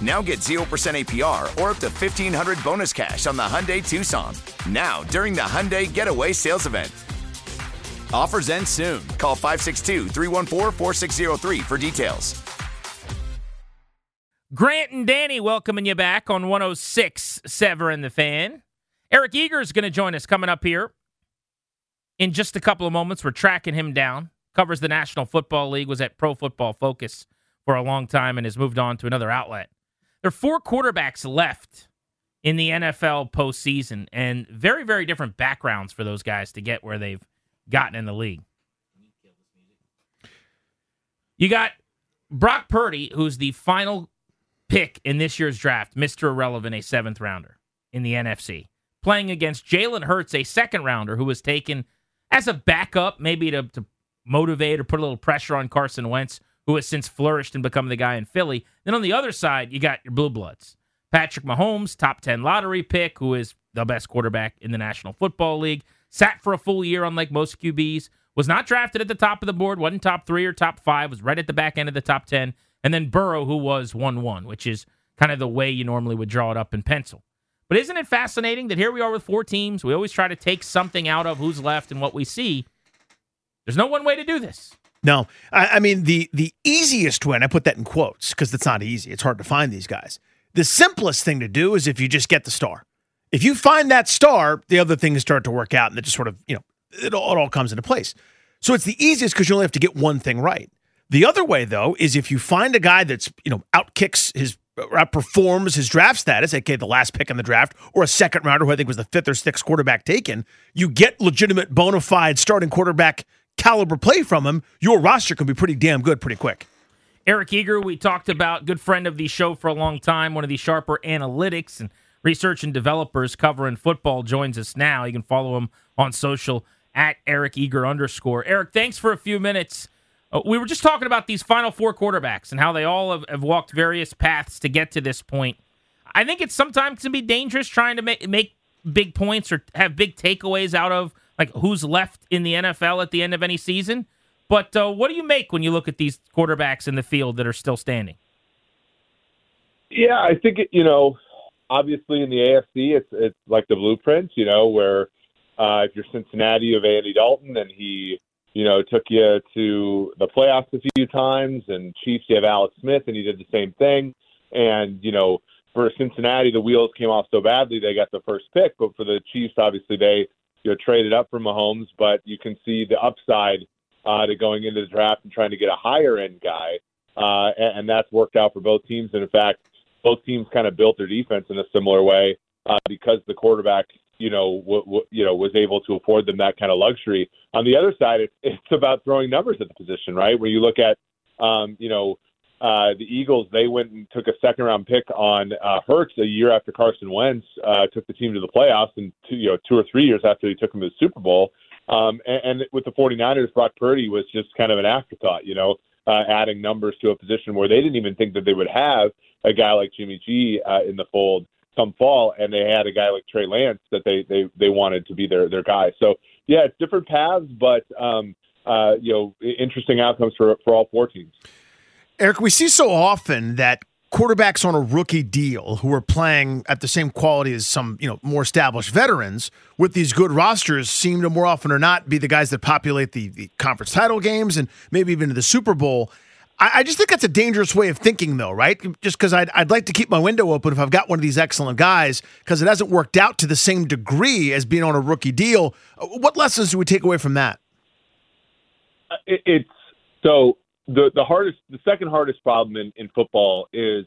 Now get 0% APR or up to 1500 bonus cash on the Hyundai Tucson. Now, during the Hyundai Getaway Sales Event. Offers end soon. Call 562 314 4603 for details. Grant and Danny welcoming you back on 106 Severin the Fan. Eric Eager is going to join us coming up here in just a couple of moments. We're tracking him down. Covers the National Football League, was at Pro Football Focus for a long time, and has moved on to another outlet. There are four quarterbacks left in the NFL postseason, and very, very different backgrounds for those guys to get where they've gotten in the league. You got Brock Purdy, who's the final pick in this year's draft, Mr. Irrelevant, a seventh rounder in the NFC, playing against Jalen Hurts, a second rounder who was taken as a backup, maybe to, to motivate or put a little pressure on Carson Wentz, who has since flourished and become the guy in Philly. Then on the other side, you got your Blue Bloods. Patrick Mahomes, top 10 lottery pick, who is the best quarterback in the National Football League, sat for a full year, unlike most QBs, was not drafted at the top of the board, wasn't top three or top five, was right at the back end of the top 10. And then Burrow, who was 1 1, which is kind of the way you normally would draw it up in pencil. But isn't it fascinating that here we are with four teams? We always try to take something out of who's left and what we see. There's no one way to do this. No, I, I mean the the easiest and I put that in quotes because it's not easy. It's hard to find these guys. The simplest thing to do is if you just get the star. If you find that star, the other things start to work out, and it just sort of you know it all, it all comes into place. So it's the easiest because you only have to get one thing right. The other way, though, is if you find a guy that's you know outkicks his outperforms his draft status, aka the last pick in the draft, or a second rounder who I think was the fifth or sixth quarterback taken, you get legitimate bona fide starting quarterback caliber play from him, your roster can be pretty damn good pretty quick. Eric Eager, we talked about, good friend of the show for a long time, one of the sharper analytics and research and developers covering football, joins us now. You can follow him on social at Eric Eager underscore. Eric, thanks for a few minutes. Uh, we were just talking about these final four quarterbacks and how they all have, have, walked various paths to get to this point. I think it's sometimes can be dangerous trying to make, make big points or have big takeaways out of like who's left in the NFL at the end of any season. But uh, what do you make when you look at these quarterbacks in the field that are still standing? Yeah, I think it, you know, obviously in the AFC, it's it's like the blueprint, you know, where uh, if you're Cincinnati, you have Andy Dalton, and he, you know, took you to the playoffs a few times, and Chiefs, you have Alex Smith, and he did the same thing, and you know, for Cincinnati, the wheels came off so badly they got the first pick, but for the Chiefs, obviously they you know traded up for Mahomes, but you can see the upside uh, to going into the draft and trying to get a higher end guy, uh, and, and that's worked out for both teams. And in fact, both teams kind of built their defense in a similar way uh, because the quarterback, you know, w- w- you know, was able to afford them that kind of luxury. On the other side, it's it's about throwing numbers at the position, right? Where you look at, um, you know, uh, the Eagles, they went and took a second round pick on uh, Hurts a year after Carson Wentz uh, took the team to the playoffs, and two, you know, two or three years after he took them to the Super Bowl. Um, and, and with the 49ers, Brock Purdy was just kind of an afterthought, you know, uh, adding numbers to a position where they didn't even think that they would have a guy like Jimmy G uh, in the fold come fall, and they had a guy like Trey Lance that they they they wanted to be their their guy. So yeah, it's different paths, but um, uh, you know, interesting outcomes for for all four teams. Eric, we see so often that quarterbacks on a rookie deal who are playing at the same quality as some, you know, more established veterans with these good rosters seem to more often or not be the guys that populate the, the conference title games and maybe even the Super Bowl. I, I just think that's a dangerous way of thinking, though, right? Just because I'd, I'd like to keep my window open if I've got one of these excellent guys because it hasn't worked out to the same degree as being on a rookie deal. Uh, What lessons do we take away from that? it, it's so the the hardest the second hardest problem in, in football is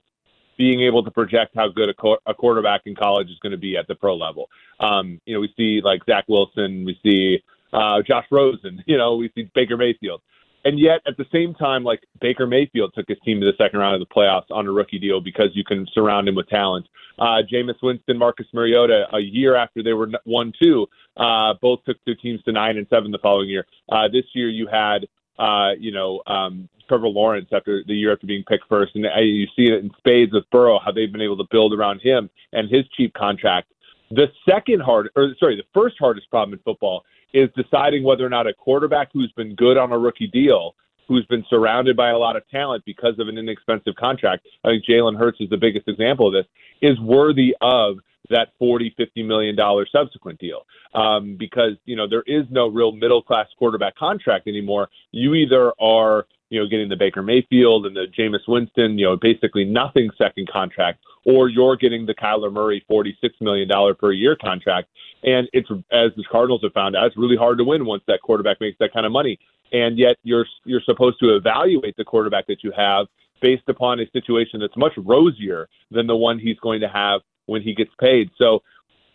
being able to project how good a, qu- a quarterback in college is going to be at the pro level. Um, you know, we see like Zach Wilson, we see uh, Josh Rosen, you know, we see Baker Mayfield. And yet, at the same time, like Baker Mayfield took his team to the second round of the playoffs on a rookie deal because you can surround him with talent. Uh, Jameis Winston, Marcus Mariota, a year after they were one two, uh, both took their teams to nine and seven the following year. Uh, this year, you had uh, you know, um, Trevor Lawrence after the year after being picked first, and uh, you see it in spades with Burrow how they've been able to build around him and his cheap contract. The second hard, or sorry, the first hardest problem in football is deciding whether or not a quarterback who's been good on a rookie deal, who's been surrounded by a lot of talent because of an inexpensive contract. I think Jalen Hurts is the biggest example of this. Is worthy of that 40 50 million dollar subsequent deal. Um, because you know there is no real middle class quarterback contract anymore. You either are you know getting the Baker Mayfield and the Jameis Winston you know basically nothing second contract or you're getting the Kyler Murray 46 million dollar per year contract. And it's as the Cardinals have found out it's really hard to win once that quarterback makes that kind of money. And yet you're you're supposed to evaluate the quarterback that you have based upon a situation that's much rosier than the one he's going to have when he gets paid. So,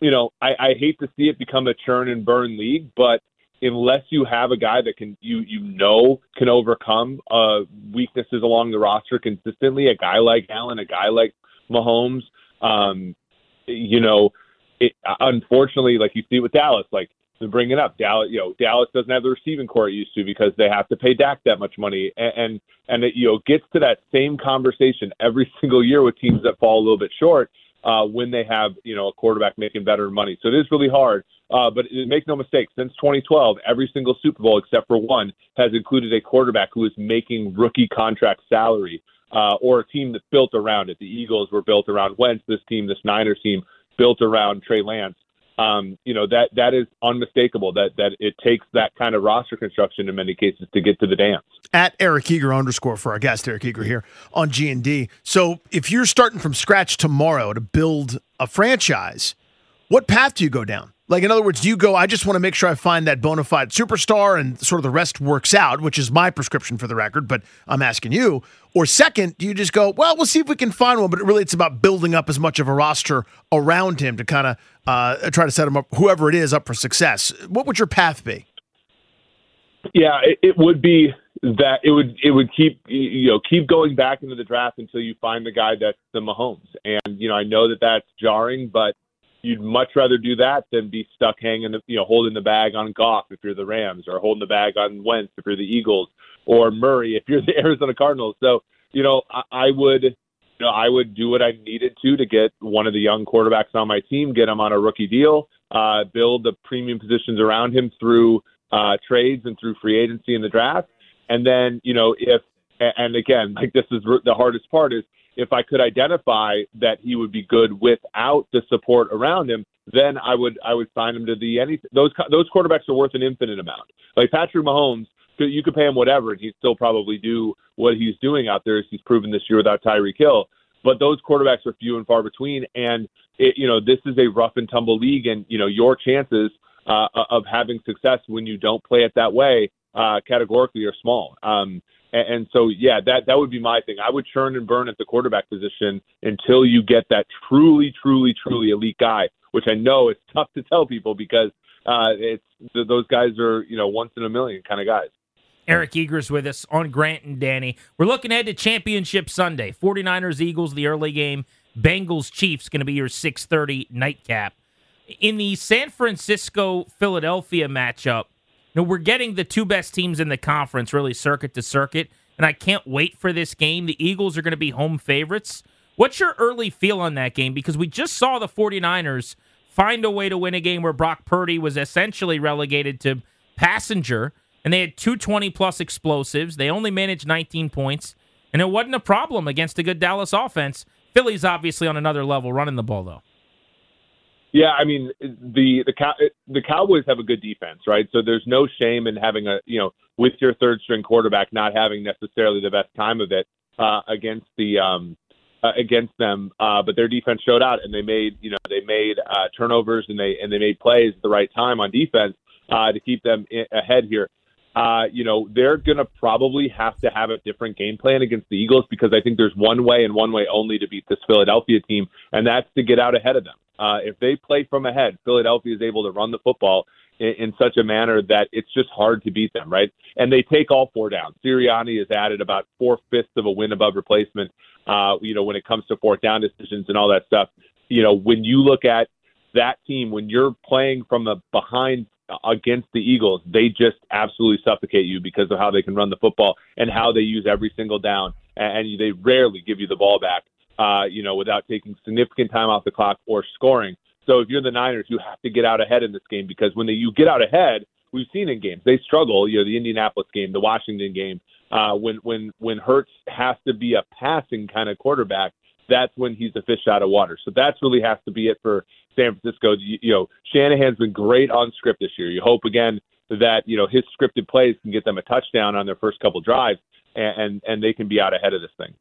you know, I, I hate to see it become a churn and burn league, but unless you have a guy that can you you know can overcome uh, weaknesses along the roster consistently, a guy like Allen, a guy like Mahomes, um, you know, it, unfortunately, like you see with Dallas, like to bring it up, Dallas, you know, Dallas doesn't have the receiving corps it used to because they have to pay Dak that much money, and and, and it you know gets to that same conversation every single year with teams that fall a little bit short uh, when they have you know a quarterback making better money. So it is really hard. Uh, but make no mistake, since 2012, every single Super Bowl except for one has included a quarterback who is making rookie contract salary uh, or a team that's built around it. The Eagles were built around Wentz. This team, this Niners team, built around Trey Lance. Um, you know that that is unmistakable. That that it takes that kind of roster construction in many cases to get to the dance. At Eric Eager underscore for our guest Eric Eager here on G and D. So if you're starting from scratch tomorrow to build a franchise, what path do you go down? Like, in other words, you go, I just want to make sure I find that bona fide superstar and sort of the rest works out, which is my prescription for the record, but I'm asking you. Or second, do you just go, well, we'll see if we can find one, but really it's about building up as much of a roster around him to kind of uh, try to set him up, whoever it is, up for success. What would your path be? Yeah, it, it would be that it would it would keep you know keep going back into the draft until you find the guy that's the Mahomes. And you know I know that that's jarring, but you'd much rather do that than be stuck hanging, you know, holding the bag on Goff if you're the Rams, or holding the bag on Wentz if you're the Eagles, or Murray if you're the Arizona Cardinals. So, you know, I, I would, you know, I would do what I needed to to get one of the young quarterbacks on my team, get him on a rookie deal, uh, build the premium positions around him through uh, trades and through free agency in the draft, and then, you know, if and again, like this is the hardest part is if I could identify that he would be good without the support around him, then I would I would sign him to the any those those quarterbacks are worth an infinite amount. Like Patrick Mahomes, you could pay him whatever, and he'd still probably do what he's doing out there as he's proven this year without Tyreek Hill. But those quarterbacks are few and far between, and it, you know this is a rough and tumble league, and you know your chances uh, of having success when you don't play it that way uh, categorically are small. Um, and, and so, yeah, that that would be my thing. I would churn and burn at the quarterback position until you get that truly, truly, truly elite guy, which I know is tough to tell people because uh, it's those guys are you know once in a million kind of guys. Eric Eager's with us on Grant and Danny. We're looking ahead to Championship Sunday. 49ers Eagles the early game. Bengals Chiefs going to be your 6:30 nightcap. In the San Francisco Philadelphia matchup, know, we're getting the two best teams in the conference really circuit to circuit, and I can't wait for this game. The Eagles are going to be home favorites. What's your early feel on that game? Because we just saw the 49ers find a way to win a game where Brock Purdy was essentially relegated to passenger, and they had 220 plus explosives. They only managed 19 points. and it wasn't a problem against a good Dallas offense. Philly's obviously on another level running the ball though. Yeah, I mean the the Cow- the Cowboys have a good defense, right? So there's no shame in having a you know with your third string quarterback not having necessarily the best time of it uh, against the um, uh, against them. Uh, but their defense showed out, and they made you know they made uh, turnovers and they and they made plays at the right time on defense uh, to keep them in, ahead here. Uh, you know they're to probably have to have a different game plan against the Eagles because I think there's one way and one way only to beat this Philadelphia team, and that's to get out ahead of them. Uh, if they play from ahead, Philadelphia is able to run the football in, in such a manner that it's just hard to beat them, right? And they take all four down. Sirianni has added about four fifths of a win above replacement. Uh, you know, when it comes to fourth down decisions and all that stuff. You know, when you look at that team, when you're playing from the behind against the Eagles, they just absolutely suffocate you because of how they can run the football and how they use every single down, and they rarely give you the ball back uh, you know, without taking significant time off the clock or scoring. So if you're the Niners, you have to get out ahead in this game because when they, you get out ahead, we've seen in games they struggle. You know, the Indianapolis game, the Washington game, uh, when when when Hurts has to be a passing kind of quarterback, that's when he's a fish out of water. So that's really has to be it for San Francisco. You, you know, Shanahan's been great on script this year. You hope again that you know his scripted plays can get them a touchdown on their first couple drives, and and, and they can be out ahead of this thing.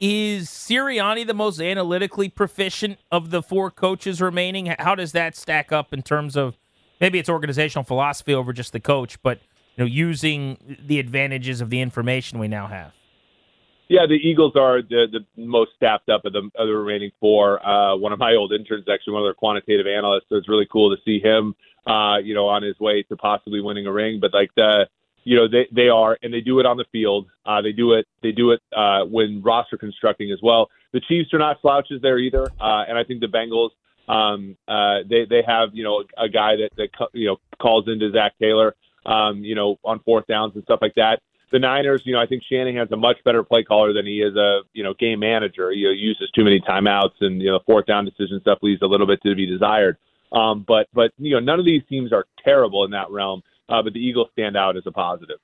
Is Sirianni the most analytically proficient of the four coaches remaining? How does that stack up in terms of maybe it's organizational philosophy over just the coach, but you know, using the advantages of the information we now have? Yeah, the Eagles are the, the most staffed up of the, of the remaining four. Uh, one of my old interns, actually, one of their quantitative analysts. So it's really cool to see him, uh, you know, on his way to possibly winning a ring. But like the you know they they are and they do it on the field. Uh they do it they do it uh when roster constructing as well. The chiefs are not slouches there either uh and i think the bengals um uh they they have you know a guy that that you know calls into zac taylor um you know on fourth downs and stuff like that. The niners you know i think shanahan's a much better play caller than he is a you know game manager. He uses too many timeouts and you know fourth down decision stuff leaves a little bit to be desired. Um but but you know none of these teams are terrible in that realm uh, but the Eagles stand out as a positive.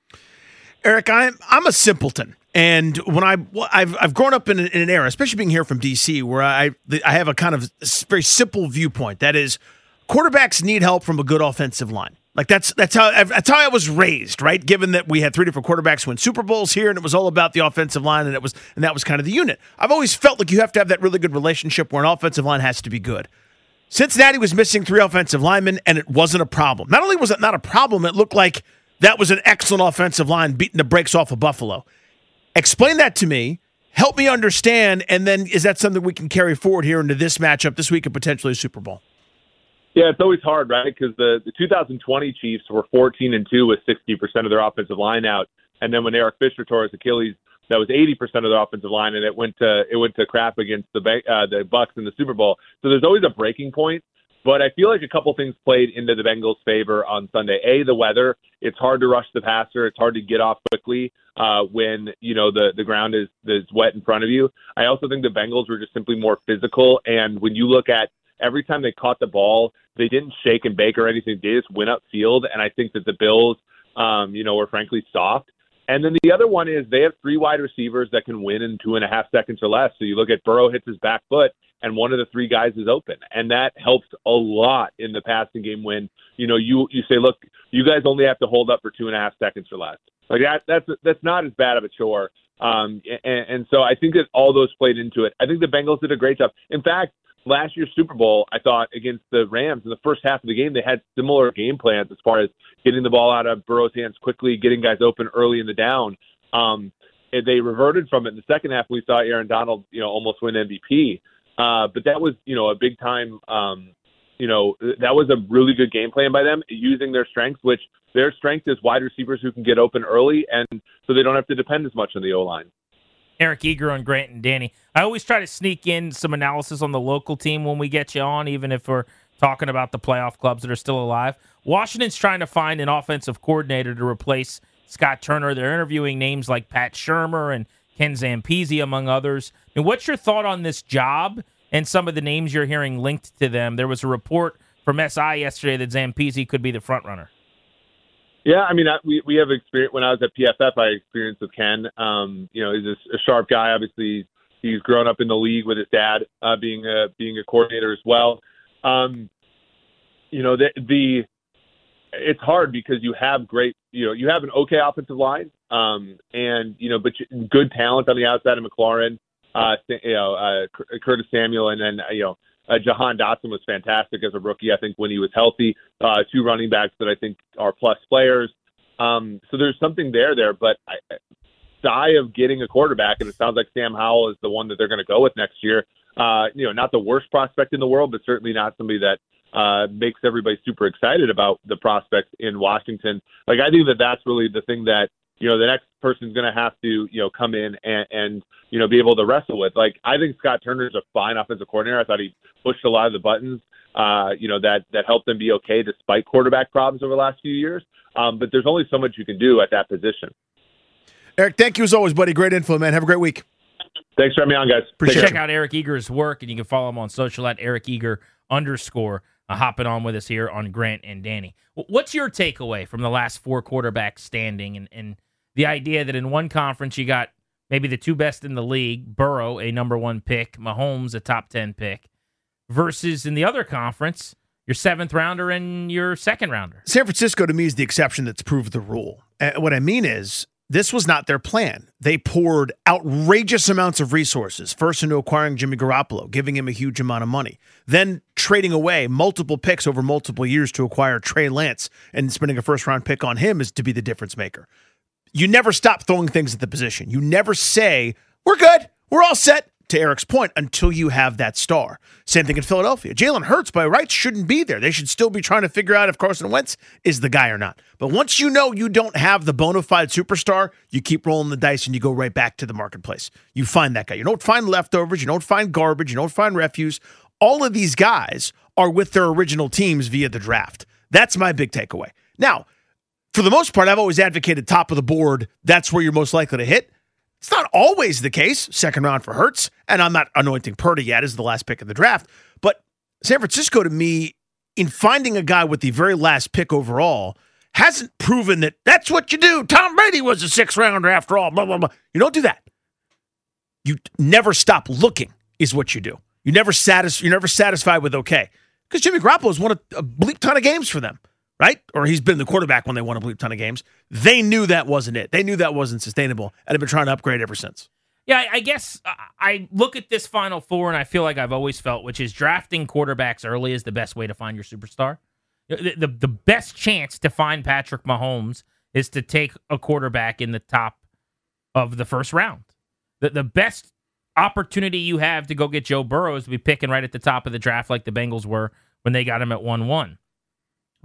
Eric, I'm I'm a simpleton, and when I I've I've grown up in an, in an era, especially being here from DC, where I I have a kind of very simple viewpoint. That is, quarterbacks need help from a good offensive line. Like that's that's how that's how I was raised, right? Given that we had three different quarterbacks win Super Bowls here, and it was all about the offensive line, and it was and that was kind of the unit. I've always felt like you have to have that really good relationship where an offensive line has to be good. Cincinnati was missing three offensive linemen, and it wasn't a problem. Not only was it not a problem, it looked like that was an excellent offensive line beating the brakes off of Buffalo. Explain that to me. Help me understand, and then is that something we can carry forward here into this matchup this week and potentially a Super Bowl? Yeah, it's always hard, right? Because the, the 2020 Chiefs were 14 and two with 60% of their offensive line out, and then when Eric Fisher tore his Achilles that was 80% of the offensive line, and it went to it went to crap against the uh, the Bucs in the Super Bowl. So there's always a breaking point. But I feel like a couple things played into the Bengals' favor on Sunday. A, the weather. It's hard to rush the passer. It's hard to get off quickly uh, when you know the the ground is is wet in front of you. I also think the Bengals were just simply more physical. And when you look at every time they caught the ball, they didn't shake and bake or anything. They just went upfield. And I think that the Bills, um, you know, were frankly soft. And then the other one is they have three wide receivers that can win in two and a half seconds or less. So you look at Burrow hits his back foot, and one of the three guys is open, and that helps a lot in the passing game. When you know you you say, look, you guys only have to hold up for two and a half seconds or less. Like that that's that's not as bad of a chore. Um, and, and so I think that all those played into it. I think the Bengals did a great job. In fact, last year's Super Bowl, I thought against the Rams in the first half of the game, they had similar game plans as far as getting the ball out of Burrow's hands quickly, getting guys open early in the down. Um, and they reverted from it in the second half. We saw Aaron Donald, you know, almost win MVP. Uh, but that was, you know, a big time. Um, you know, that was a really good game plan by them using their strengths, which their strength is wide receivers who can get open early, and so they don't have to depend as much on the O line. Eric Eager on Grant and Danny. I always try to sneak in some analysis on the local team when we get you on, even if we're talking about the playoff clubs that are still alive. Washington's trying to find an offensive coordinator to replace Scott Turner. They're interviewing names like Pat Shurmur and Ken Zampese, among others. What's your thought on this job and some of the names you're hearing linked to them? There was a report from SI yesterday that Zampezi could be the front runner. Yeah, I mean, I, we we have experience. When I was at PFF, I experienced with Ken. Um, you know, he's a, a sharp guy. Obviously, he's grown up in the league with his dad uh, being a being a coordinator as well. Um, you know, the the it's hard because you have great, you know, you have an okay offensive line, um, and you know, but you, good talent on the outside of McLaurin, uh, you know, uh, Curtis Samuel, and then you know, uh, Jahan Dotson was fantastic as a rookie. I think when he was healthy, uh, two running backs that I think are plus players. Um, so there's something there there, but I, shy of getting a quarterback, and it sounds like Sam Howell is the one that they're going to go with next year. Uh, you know, not the worst prospect in the world, but certainly not somebody that uh, makes everybody super excited about the prospects in Washington. Like I think that that's really the thing that you know the next person's going to have to you know come in and, and you know be able to wrestle with. Like I think Scott Turner's a fine offensive coordinator. I thought he pushed a lot of the buttons. Uh, you know that that helped them be okay despite quarterback problems over the last few years. Um, but there's only so much you can do at that position. Eric, thank you as always, buddy. Great info, man. Have a great week. Thanks for having me on, guys. Appreciate it. Check out Eric Eager's work, and you can follow him on social at Eric Eager underscore. Uh, hopping on with us here on Grant and Danny. What's your takeaway from the last four quarterbacks standing, and, and the idea that in one conference you got maybe the two best in the league, Burrow a number one pick, Mahomes a top ten pick, versus in the other conference your seventh rounder and your second rounder. San Francisco to me is the exception that's proved the rule. And what I mean is this was not their plan. They poured outrageous amounts of resources, first into acquiring Jimmy Garoppolo, giving him a huge amount of money, then trading away multiple picks over multiple years to acquire Trey Lance and spending a first round pick on him is to be the difference maker. You never stop throwing things at the position. You never say, we're good, we're all set to Eric's point, until you have that star. Same thing in Philadelphia. Jalen Hurts, by rights, shouldn't be there. They should still be trying to figure out if Carson Wentz is the guy or not. But once you know you don't have the bona fide superstar, you keep rolling the dice and you go right back to the marketplace. You find that guy. You don't find leftovers. You don't find garbage. You don't find refuse. All of these guys are with their original teams via the draft. That's my big takeaway. Now, for the most part, I've always advocated top of the board. That's where you're most likely to hit. It's not always the case. Second round for Hurts, and I'm not anointing Purdy yet as the last pick of the draft. But San Francisco, to me, in finding a guy with the very last pick overall, hasn't proven that that's what you do. Tom Brady was a six rounder after all. Blah blah blah. You don't do that. You never stop looking. Is what you do. You never satis- You're never satisfied with okay because Jimmy Garoppolo has won a, a bleep ton of games for them right? Or he's been the quarterback when they won a ton of games. They knew that wasn't it. They knew that wasn't sustainable and have been trying to upgrade ever since. Yeah, I guess uh, I look at this Final Four and I feel like I've always felt, which is drafting quarterbacks early is the best way to find your superstar. Uh, the, the, the best chance to find Patrick Mahomes is to take a quarterback in the top of the first round. The, the best opportunity you have to go get Joe Burrow is to be picking right at the top of the draft like the Bengals were when they got him at 1 1.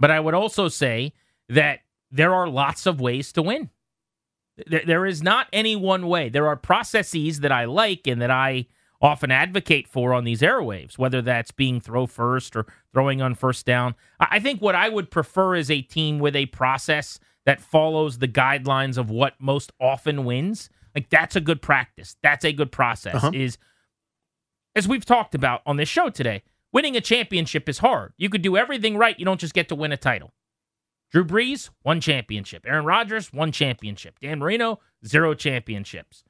But I would also say that there are lots of ways to win. There is not any one way. There are processes that I like and that I often advocate for on these airwaves, whether that's being throw first or throwing on first down. I think what I would prefer is a team with a process that follows the guidelines of what most often wins. Like that's a good practice. That's a good process. Uh-huh. Is as we've talked about on this show today, Winning a championship is hard. You could do everything right, you don't just get to win a title. Drew Brees, one championship. Aaron Rodgers, one championship. Dan Marino, zero championships.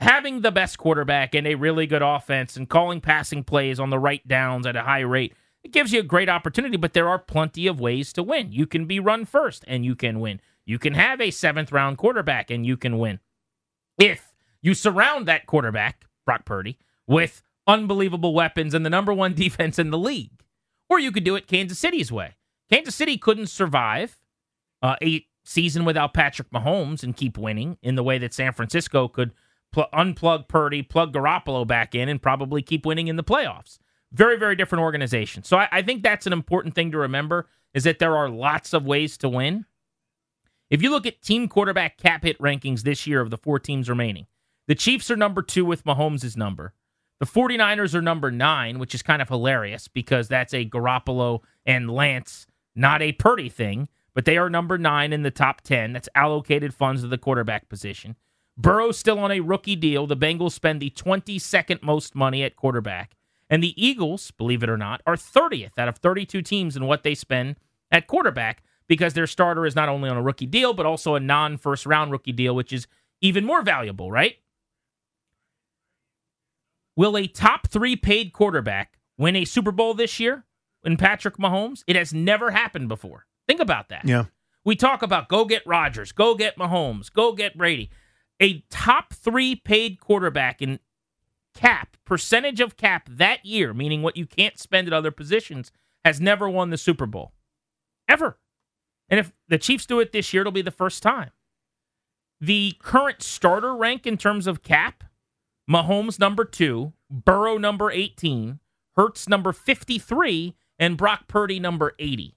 Having the best quarterback and a really good offense and calling passing plays on the right downs at a high rate, it gives you a great opportunity, but there are plenty of ways to win. You can be run first and you can win. You can have a seventh round quarterback and you can win. If you surround that quarterback, Brock Purdy, with unbelievable weapons and the number one defense in the league. Or you could do it Kansas City's way. Kansas City couldn't survive uh, a season without Patrick Mahomes and keep winning in the way that San Francisco could pl- unplug Purdy, plug Garoppolo back in, and probably keep winning in the playoffs. Very, very different organization. So I, I think that's an important thing to remember is that there are lots of ways to win. If you look at team quarterback cap hit rankings this year of the four teams remaining, the Chiefs are number two with Mahomes' number. The 49ers are number nine, which is kind of hilarious because that's a Garoppolo and Lance, not a Purdy thing, but they are number nine in the top 10. That's allocated funds to the quarterback position. Burrow's still on a rookie deal. The Bengals spend the 22nd most money at quarterback. And the Eagles, believe it or not, are 30th out of 32 teams in what they spend at quarterback. because their starter is not only on a rookie deal, but also a non first round rookie deal, which is even more valuable, right? Will a top three paid quarterback win a Super Bowl this year in Patrick Mahomes? It has never happened before. Think about that. Yeah. We talk about go get Rodgers, go get Mahomes, go get Brady. A top three paid quarterback in cap, percentage of cap that year, meaning what you can't spend at other positions, has never won the Super Bowl. Ever. And if the Chiefs do it this year, it'll be the first time. The current starter rank in terms of cap Mahomes number two, Burrow number 18, Hurts number 53, and Brock Purdy number 80.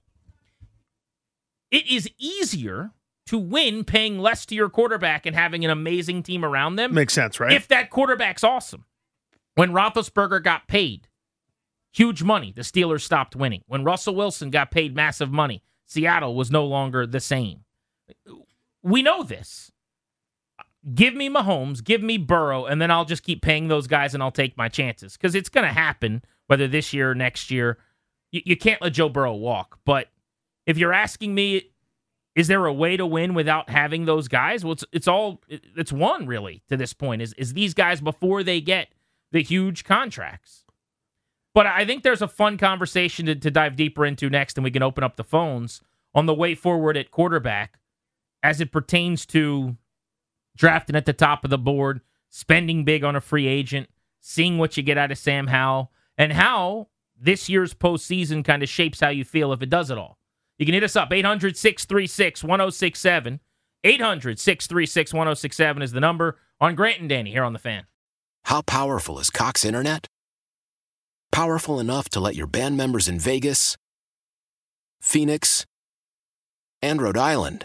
It is easier to win paying less to your quarterback and having an amazing team around them. Makes sense, right? If that quarterback's awesome. When Roethlisberger got paid huge money, the Steelers stopped winning. When Russell Wilson got paid massive money, Seattle was no longer the same. We know this. Give me Mahomes, give me Burrow, and then I'll just keep paying those guys and I'll take my chances because it's going to happen whether this year or next year. You, you can't let Joe Burrow walk. But if you're asking me, is there a way to win without having those guys? Well, it's, it's all it's one really to this point. Is is these guys before they get the huge contracts? But I think there's a fun conversation to, to dive deeper into next, and we can open up the phones on the way forward at quarterback as it pertains to drafting at the top of the board, spending big on a free agent, seeing what you get out of Sam Howell, and how this year's postseason kind of shapes how you feel if it does it all. You can hit us up 800 636 1067. 800 636 1067 is the number on Grant and Danny here on the fan. How powerful is Cox Internet? Powerful enough to let your band members in Vegas, Phoenix, and Rhode Island